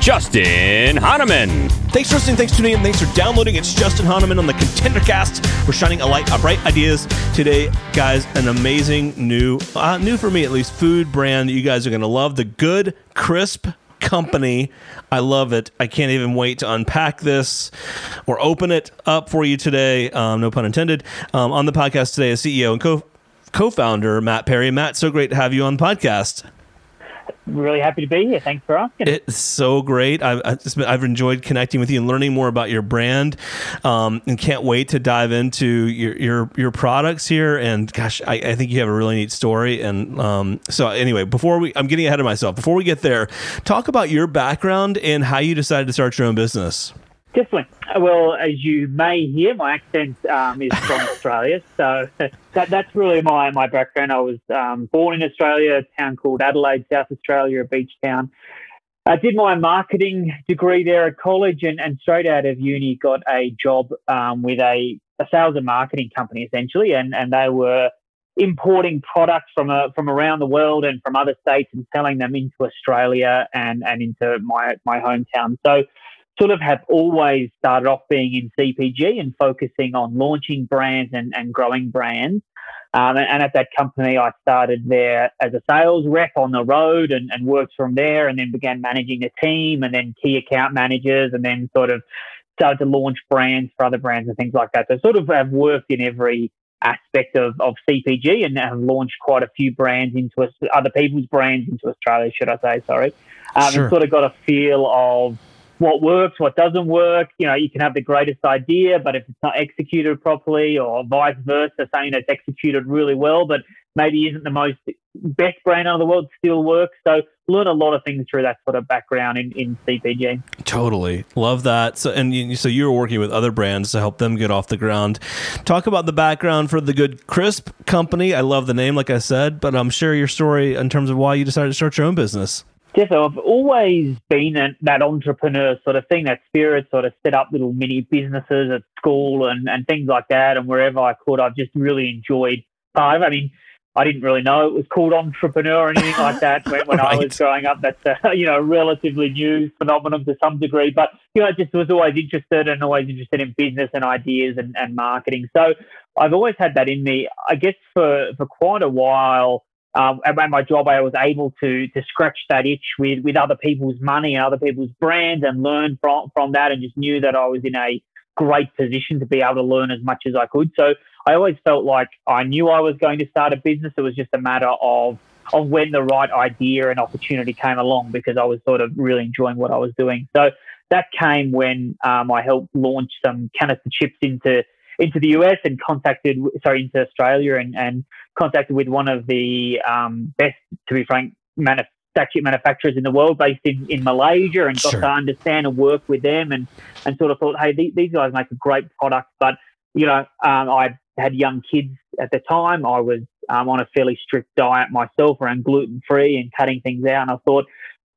Justin Hahnemann. Thanks for listening, thanks for tuning in, thanks for downloading. It's Justin Hahnemann on the ContenderCast. We're shining a light on bright ideas today, guys. An amazing new, uh, new for me at least, food brand that you guys are going to love. The Good Crisp company. I love it. I can't even wait to unpack this or open it up for you today. Um, no pun intended. Um, on the podcast today is CEO and co co-founder Matt Parry. Matt, so great to have you on the podcast really happy to be here. Thanks for asking. It's so great. I've, I've enjoyed connecting with you and learning more about your brand, um, and can't wait to dive into your your, your products here. And gosh, I, I think you have a really neat story. And um, so anyway, before we, I'm getting ahead of myself. Before we get there, talk about your background and how you decided to start your own business. Definitely. Well, as you may hear, my accent um, is from Australia, so that, that's really my, my background. I was um, born in Australia, a town called Adelaide, South Australia, a beach town. I did my marketing degree there at college, and, and straight out of uni, got a job um, with a, a sales and marketing company essentially, and and they were importing products from a, from around the world and from other states and selling them into Australia and and into my my hometown. So sort of have always started off being in CPG and focusing on launching brands and, and growing brands. Um, and, and, at that company, I started there as a sales rep on the road and, and worked from there and then began managing a team and then key account managers and then sort of started to launch brands for other brands and things like that. So sort of have worked in every aspect of, of CPG and have launched quite a few brands into other people's brands into Australia, should I say, sorry. Um, sure. And sort of got a feel of what works, what doesn't work. You know, you can have the greatest idea, but if it's not executed properly, or vice versa, something that's executed really well, but maybe isn't the most best brand in the world, still works. So learn a lot of things through that sort of background in, in CPG. Totally love that. So and you, so you were working with other brands to help them get off the ground. Talk about the background for the Good Crisp company. I love the name, like I said, but I'm sure your story in terms of why you decided to start your own business. Definitely. I've always been a, that entrepreneur sort of thing, that spirit, sort of set up little mini businesses at school and, and things like that. And wherever I could, I've just really enjoyed part I mean, I didn't really know it was called entrepreneur or anything like that when, when right. I was growing up. That's a, you know, relatively new phenomenon to some degree. But, you know, I just was always interested and always interested in business and ideas and, and marketing. So I've always had that in me. I guess for, for quite a while, um, at my job, I was able to to scratch that itch with with other people's money and other people's brands and learn from from that, and just knew that I was in a great position to be able to learn as much as I could. So I always felt like I knew I was going to start a business. It was just a matter of of when the right idea and opportunity came along because I was sort of really enjoying what I was doing. So that came when um, I helped launch some canister chips into into the US and contacted, sorry, into Australia and, and contacted with one of the um, best, to be frank, statue manufacturers in the world based in, in Malaysia and got sure. to understand and work with them and, and sort of thought, hey, these, these guys make a great product. But, you know, um, I had young kids at the time. I was um, on a fairly strict diet myself around gluten free and cutting things out. And I thought,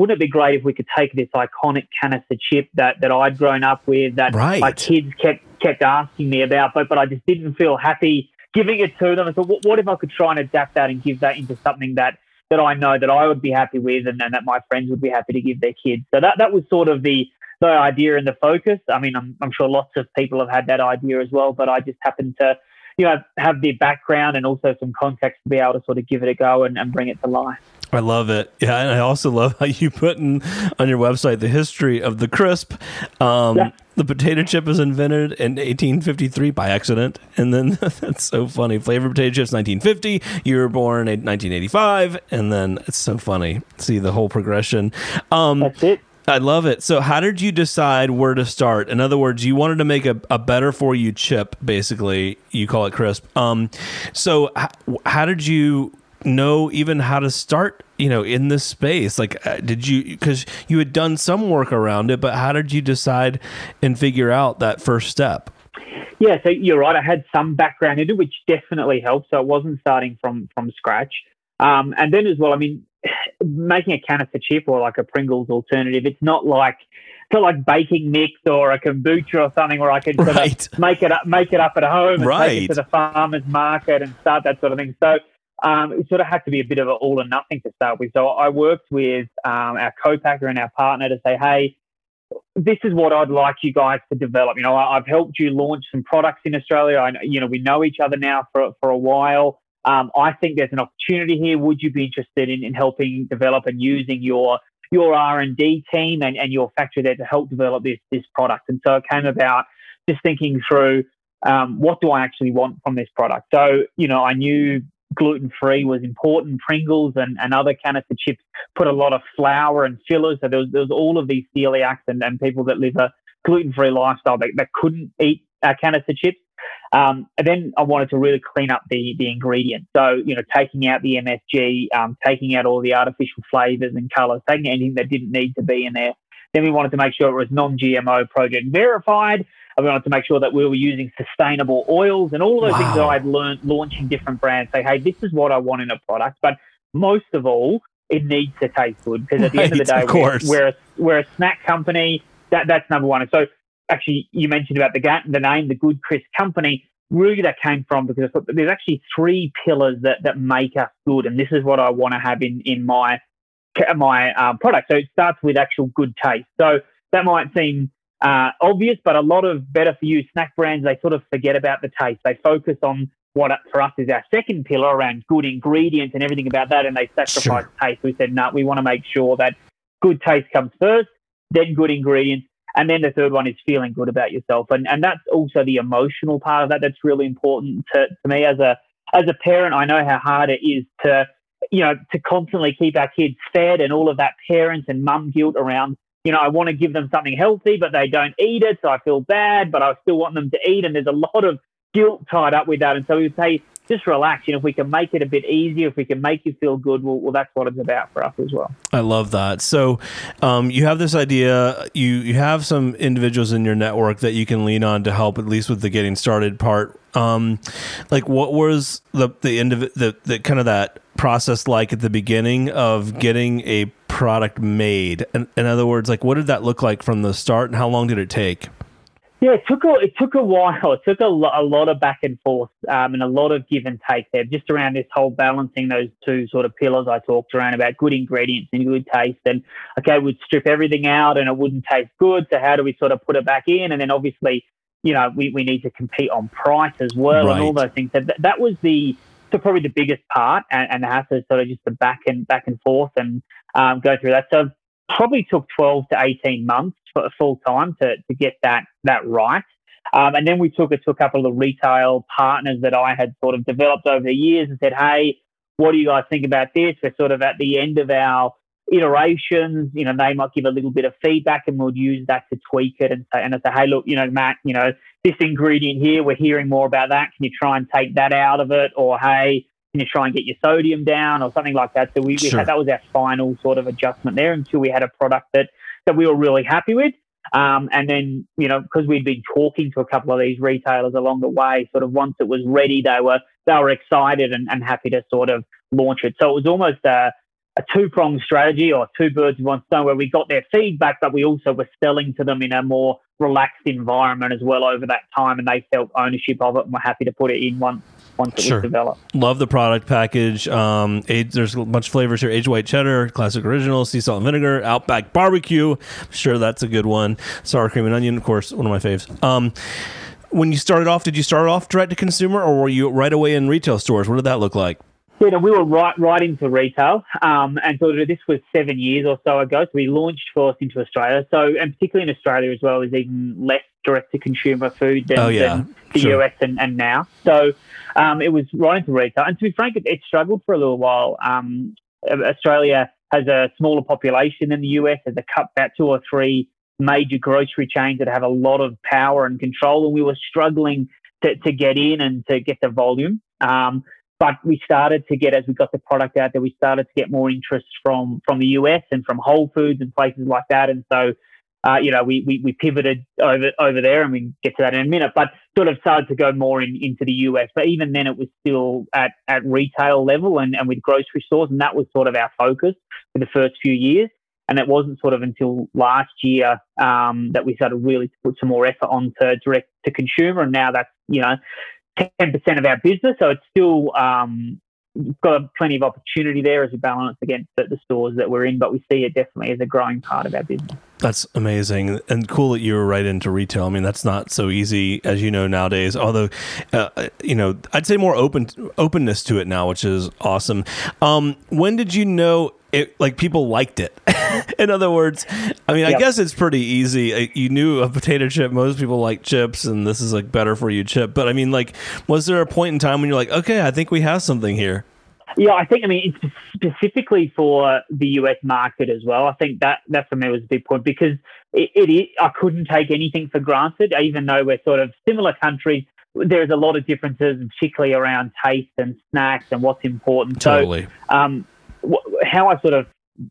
wouldn't it be great if we could take this iconic canister chip that, that I'd grown up with, that right. my kids kept kept asking me about, but but I just didn't feel happy giving it to them. I thought, what, what if I could try and adapt that and give that into something that that I know that I would be happy with, and, and that my friends would be happy to give their kids. So that that was sort of the the idea and the focus. I mean, I'm, I'm sure lots of people have had that idea as well, but I just happened to, you know, have the background and also some context to be able to sort of give it a go and, and bring it to life. I love it. Yeah, and I also love how you put in on your website the history of the crisp. Um, yeah. The potato chip was invented in 1853 by accident, and then that's so funny. Flavored potato chips, 1950. You were born in 1985, and then it's so funny. See the whole progression. Um, that's it. I love it. So, how did you decide where to start? In other words, you wanted to make a, a better for you chip, basically. You call it crisp. Um, so, how, how did you know even how to start you know in this space like uh, did you because you had done some work around it but how did you decide and figure out that first step yeah so you're right i had some background in it which definitely helped so it wasn't starting from from scratch um, and then as well i mean making a canister chip or like a Pringles alternative. It's not like it's not like baking mix or a kombucha or something where I can sort Right. of make it up, make it up at home and take Right. it to the farmers market and start that sort of thing. So um, it sort of had to be a bit of an all or nothing to start with. So I worked with um, our co-packer and our partner to say, hey, this is what I'd like you guys to develop. You know, I, I've helped you launch some products in Australia. I, you know, we know each other now for for a while. Um, I think there's an opportunity here. Would you be interested in, in helping develop and using your your R and D team and, and your factory there to help develop this this product? And so it came about just thinking through um, what do I actually want from this product. So you know, I knew gluten free was important. Pringles and, and other canister chips put a lot of flour and fillers. So there was, there was all of these celiacs and, and people that live a gluten free lifestyle that, that couldn't eat uh, canister chips. Um, and then I wanted to really clean up the the ingredients. So you know, taking out the MSG, um, taking out all the artificial flavors and colors, taking anything that didn't need to be in there. Then we wanted to make sure it was non-GMO project verified. And we wanted to make sure that we were using sustainable oils and all those things that I'd learned launching different brands. Say, hey, this is what I want in a product, but most of all, it needs to taste good because at the end of the day, of we're, we're a, we're a snack company. That that's number one. And so, actually, you mentioned about the the name, the Good Crisp Company. Really, that came from because I thought there's actually three pillars that that make us good, and this is what I want to have in in my my um, product. So it starts with actual good taste. So that might seem uh, obvious, but a lot of better for you snack brands they sort of forget about the taste. They focus on what for us is our second pillar around good ingredients and everything about that, and they sacrifice taste. We said no, we want to make sure that good taste comes first, then good ingredients. And then the third one is feeling good about yourself, and and that's also the emotional part of that. That's really important to, to me as a as a parent. I know how hard it is to you know to constantly keep our kids fed and all of that parents and mum guilt around. You know, I want to give them something healthy, but they don't eat it, so I feel bad. But I still want them to eat, and there's a lot of guilt tied up with that. And so we would say, just relax. You know, if we can make it a bit easier, if we can make you feel good, well, well that's what it's about for us as well. I love that. So, um, you have this idea. You you have some individuals in your network that you can lean on to help, at least with the getting started part. Um, like, what was the the end of the the kind of that process like at the beginning of getting a product made? In, in other words, like, what did that look like from the start, and how long did it take? Yeah, it took a it took a while. It took a, lo- a lot of back and forth um, and a lot of give and take there, just around this whole balancing those two sort of pillars I talked around about good ingredients and good taste. And okay, we'd strip everything out and it wouldn't taste good. So how do we sort of put it back in? And then obviously, you know, we, we need to compete on price as well and all those things. So that, that was the so probably the biggest part, and, and has to sort of just the back and back and forth and um, go through that. So probably took 12 to 18 months for full time to, to get that that right. Um, and then we took it to a couple of retail partners that I had sort of developed over the years and said, hey, what do you guys think about this? We're sort of at the end of our iterations. You know, they might give a little bit of feedback and we'll use that to tweak it and say, and I say, hey, look, you know, Matt, you know, this ingredient here, we're hearing more about that. Can you try and take that out of it? Or hey, can you try and get your sodium down or something like that? So we, we had, that was our final sort of adjustment there until we had a product that that we were really happy with. Um, and then, you know, because we'd been talking to a couple of these retailers along the way, sort of once it was ready, they were they were excited and, and happy to sort of launch it. So it was almost a, a two pronged strategy or two birds with one stone, where we got their feedback, but we also were selling to them in a more relaxed environment as well over that time, and they felt ownership of it and were happy to put it in once once it Sure. was developed. Love the product package. Um, aged, there's a bunch of flavors here: aged white cheddar, classic original, sea salt and vinegar, Outback barbecue. I'm sure that's a good one. Sour cream and onion, of course, one of my faves. Um, when you started off, did you start off direct to consumer, or were you right away in retail stores? What did that look like? Yeah, no, we were right right into retail, um, and so this was seven years or so ago. So we launched first into Australia. So, and particularly in Australia as well, is even less direct to consumer food than, Oh, yeah. than the Sure. US and, and now. So um, it was right into retail. And to be frank, it, it struggled for a little while. Um, Australia has a smaller population than the US. There's a cut about two or three major grocery chains that have a lot of power and control, and we were struggling to, to get in and to get the volume. Um, but we started to get as we got the product out there, we started to get more interest from from the US and from Whole Foods and places like that. And so uh, you know, we, we, we pivoted over over there, and we get to that in a minute. But sort of started to go more in, into the US. But even then, it was still at, at retail level and, and with grocery stores, and that was sort of our focus for the first few years. And it wasn't sort of until last year um, that we started really to put some more effort onto direct to consumer, and now that's you know ten percent of our business. So it's still um, got plenty of opportunity there as we balance against the, the, stores that we're in, but we see it definitely as a growing part of our business. That's amazing and cool that you were right into retail. I mean, that's not so easy as you know nowadays. Although, uh, you know, I'd say more open openness to it now, which is awesome. Um, when did you know it? Like people liked it. In other words, I mean, yep. I guess it's pretty easy. Uh, you knew a potato chip. Most people like chips, and this is like better for you chip. But I mean, like, was there a point in time when you're like, okay, I think we have something here? Yeah, I think I mean specifically for the US market as well. I think that that for me was a big point because it, it I couldn't take anything for granted, even though we're sort of similar countries. There's a lot of differences, particularly around taste and snacks and what's important. Totally. So, um, wh- how I sort of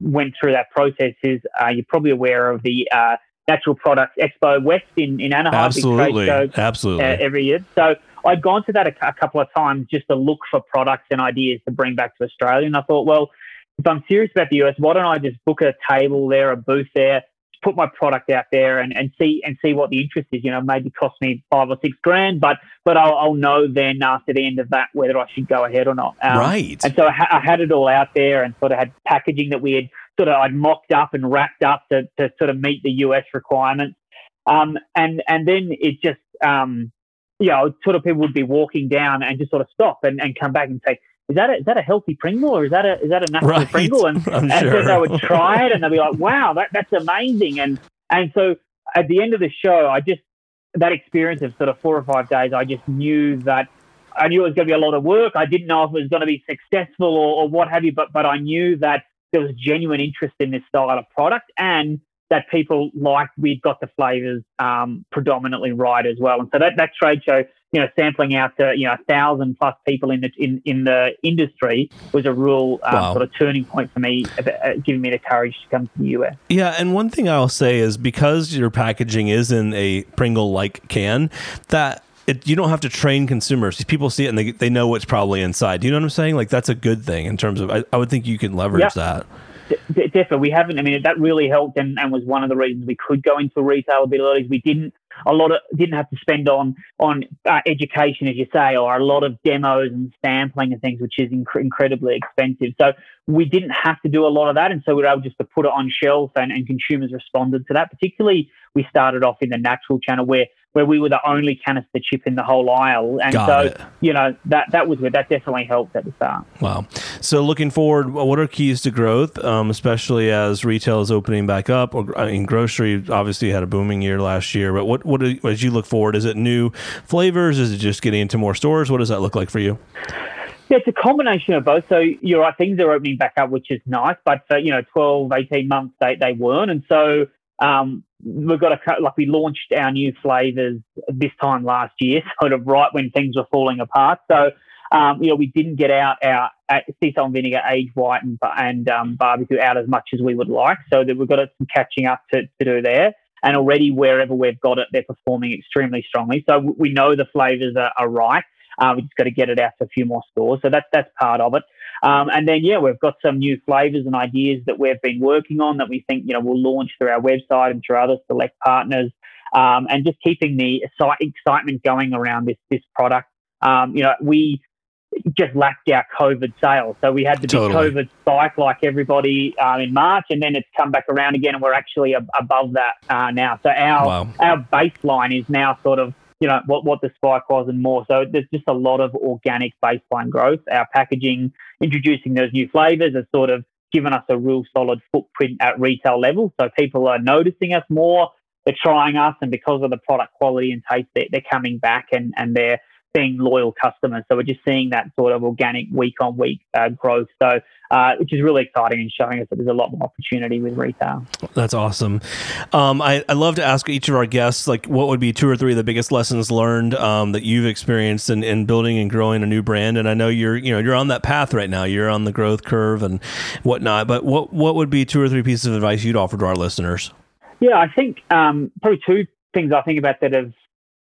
went through that process is uh, you're probably aware of the uh, Natural Products Expo West in in Anaheim. Absolutely, absolutely. Uh, every year. So I'd gone to that a, a, couple of times just to look for products and ideas to bring back to Australia. And I thought, well, if I'm serious about the US, why don't I just book a table there, a booth there, put my product out there and, and see and see what the interest is. You know, maybe cost me five or six grand, but but I'll, I'll know then after the end of that whether I should go ahead or not. Um, right. And so I, ha- I, had it all out there and sort of had packaging that we had sort of I'd mocked up and wrapped up to, to sort of meet the US requirements. Um, and and then it just um, you know, sort of people would be walking down and just sort of stop and, and come back and say, is that a, is that a healthy Pringle or is that a is that a natural right. Pringle? And, and sure. so they would try it and they'd be like, wow, that, that's amazing. And and so at the end of the show, I just that experience of sort of four or five days, I just knew that I knew it was going to be a lot of work. I didn't know if it was going to be successful or, or what have you, but but I knew that there was genuine interest in this style of product and that people liked. We'd got the flavors um, predominantly right as well, and so that, that trade show, you know, sampling out to you know a thousand plus people in the in, in the industry was a real um, wow. sort of turning point for me, uh, giving me the courage to come to the US. Yeah, and one thing I'll say is because your packaging is in a Pringle like can, that it, you don't have to train consumers. People see it and they, they know what's probably inside. Do you know what I'm saying? Like that's a good thing in terms of. I, I would think you can leverage yep. that. D- definitely, we haven't. I mean, that really helped, and, and was one of the reasons we could go into retail a bit early. We didn't a lot of didn't have to spend on on uh, education, as you say, or a lot of demos and sampling and things, which is inc- incredibly expensive. So we didn't have to do a lot of that, and so we were able just to put it on shelf, and, and consumers responded to that. Particularly, we started off in the natural channel where where we were the only canister chip in the whole aisle. And Got so, it. you know, that that was that definitely helped at the start. Wow. So looking forward, what are keys to growth, um, especially as retail is opening back up? Or I mean, grocery obviously had a booming year last year, but what what as you look forward, is it new flavors? Is it just getting into more stores? What does that look like for you? Yeah, it's a combination of both. So you're right, things are opening back up, which is nice, but for, you know, 12, 18 months, they, they weren't. And so um, we've got a like we launched our new flavors this time last year, sort of right when things were falling apart. So um, you know we didn't get out our sea salt and vinegar, aged white, and, and um, barbecue out as much as we would like. So that we've got some catching up to, to do there. And already wherever we've got it, they're performing extremely strongly. So we know the flavors are, are right. Uh, we just got to get it out to a few more stores. So that's that's part of it. Um, and then, yeah, we've got some new flavors and ideas that we've been working on that we think, you know, we'll launch through our website and through other select partners. Um, and just keeping the excitement going around this this product. Um, you know, we just lacked our COVID sales, so we had the totally. big COVID spike like everybody um, in March, and then it's come back around again, and we're actually ab- above that uh, now. So our wow. our baseline is now sort of you know what what the spike was and more. So there's just a lot of organic baseline growth. Our packaging, introducing those new flavors, has sort of given us a real solid footprint at retail level. So people are noticing us more. They're trying us, and because of the product quality and taste, they're, they're coming back and and they're being loyal customers. So we're just seeing that sort of organic week on week uh, growth. So uh, which is really exciting and showing us that there's a lot more opportunity with retail. That's awesome. Um, I, I love to ask each of our guests like what would be two or three of the biggest lessons learned um, that you've experienced in, in building and growing a new brand. And I know you're you know you're on that path right now. You're on the growth curve and whatnot. But what what would be two or three pieces of advice you'd offer to our listeners? Yeah, I think um, probably two things I think about that have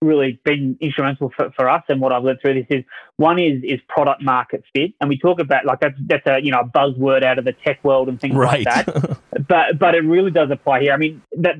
really been instrumental for, for us and what I've lived through this is one is is product market fit. And we talk about like that's that's a you know a buzzword out of the tech world and things right. like that. but but it really does apply here. I mean that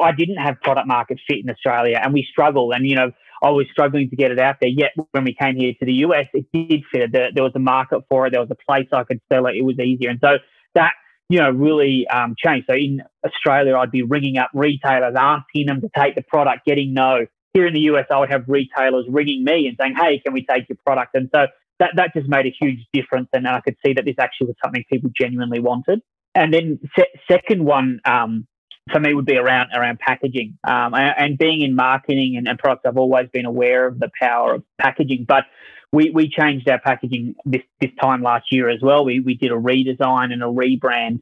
I didn't have product market fit in Australia and we struggled and you know I was struggling to get it out there. Yet when we came here to the US, it did fit. There, there was a market for it. There was a place I could sell it. It was easier. And so that you know, really um, changed. So in Australia, I'd be ringing up retailers, asking them to take the product, getting no. Here in the US, I would have retailers ringing me and saying, "Hey, can we take your product?" And so that that just made a huge difference, and I could see that this actually was something people genuinely wanted. And then se- second one um, for me would be around around packaging um, and, and, being in marketing and, and products. I've always been aware of the power of packaging, but we, we changed our packaging this, this time last year as well. We, we did a redesign and a rebrand.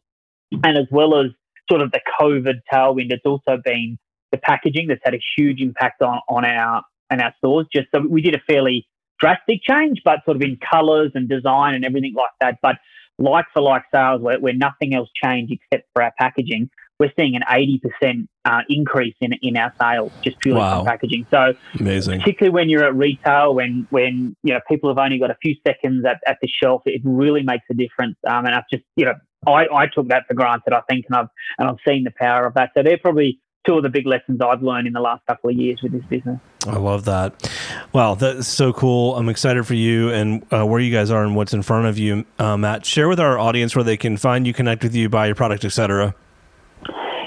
And as well as sort of the COVID tailwind, it's also been the packaging that's had a huge impact on, on our and our stores. Just so we did a fairly drastic change, but sort of in colours and design and everything like that. But like for like sales, where, where nothing else changed except for our packaging, we're seeing an 80% uh, increase in, in our sales just purely wow. from packaging. So amazing, particularly when you're at retail, when, when, you know, people have only got a few seconds at, at the shelf, it really makes a difference. Um, and I've just, you know, I, I took that for granted, I think, and I've, and I've seen the power of that. So they're probably two of the big lessons I've learned in the last couple of years with this business. I love that. Wow, that's so cool. I'm excited for you and uh, where you guys are and what's in front of you, uh, Matt. Share with our audience where they can find you, connect with you, buy your product, etc.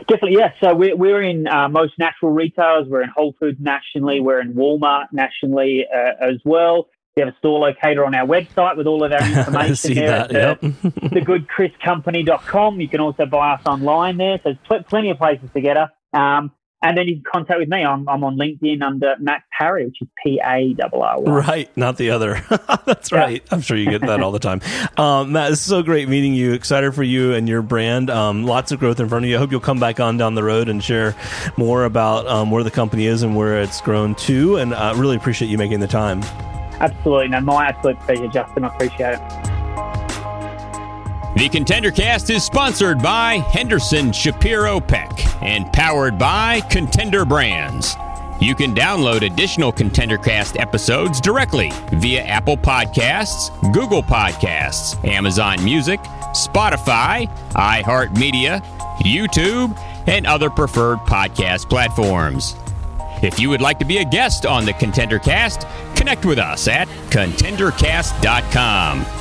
Definitely, yes. So we're, we're in uh, most natural retailers. We're in Whole Foods nationally. We're in Walmart nationally uh, as well. We have a store locator on our website with all of our information there that, at the, yep. thegoodcrispcompany.com. You can also buy us online there. So there's pl- plenty of places to get us. Um, and then you can contact with me. I'm, I'm on LinkedIn under Matt Parry, which is P A R R Y. Right, not the other. That's right. I'm sure you get that all the time. Um, Matt, it's so great meeting you. Excited for you and your brand. Um, lots of growth in front of you. I hope you'll come back on down the road and share more about um, where the company is and where it's grown to. And I uh, really appreciate you making the time. Absolutely. No, my absolute pleasure, Justin. I appreciate it. The Contender Cast is sponsored by Henderson Shapiro Peck and powered by Contender Brands. You can download additional Contender Cast episodes directly via Apple Podcasts, Google Podcasts, Amazon Music, Spotify, iHeartMedia, YouTube, and other preferred podcast platforms. If you would like to be a guest on the Contender Cast, connect with us at contendercast.com.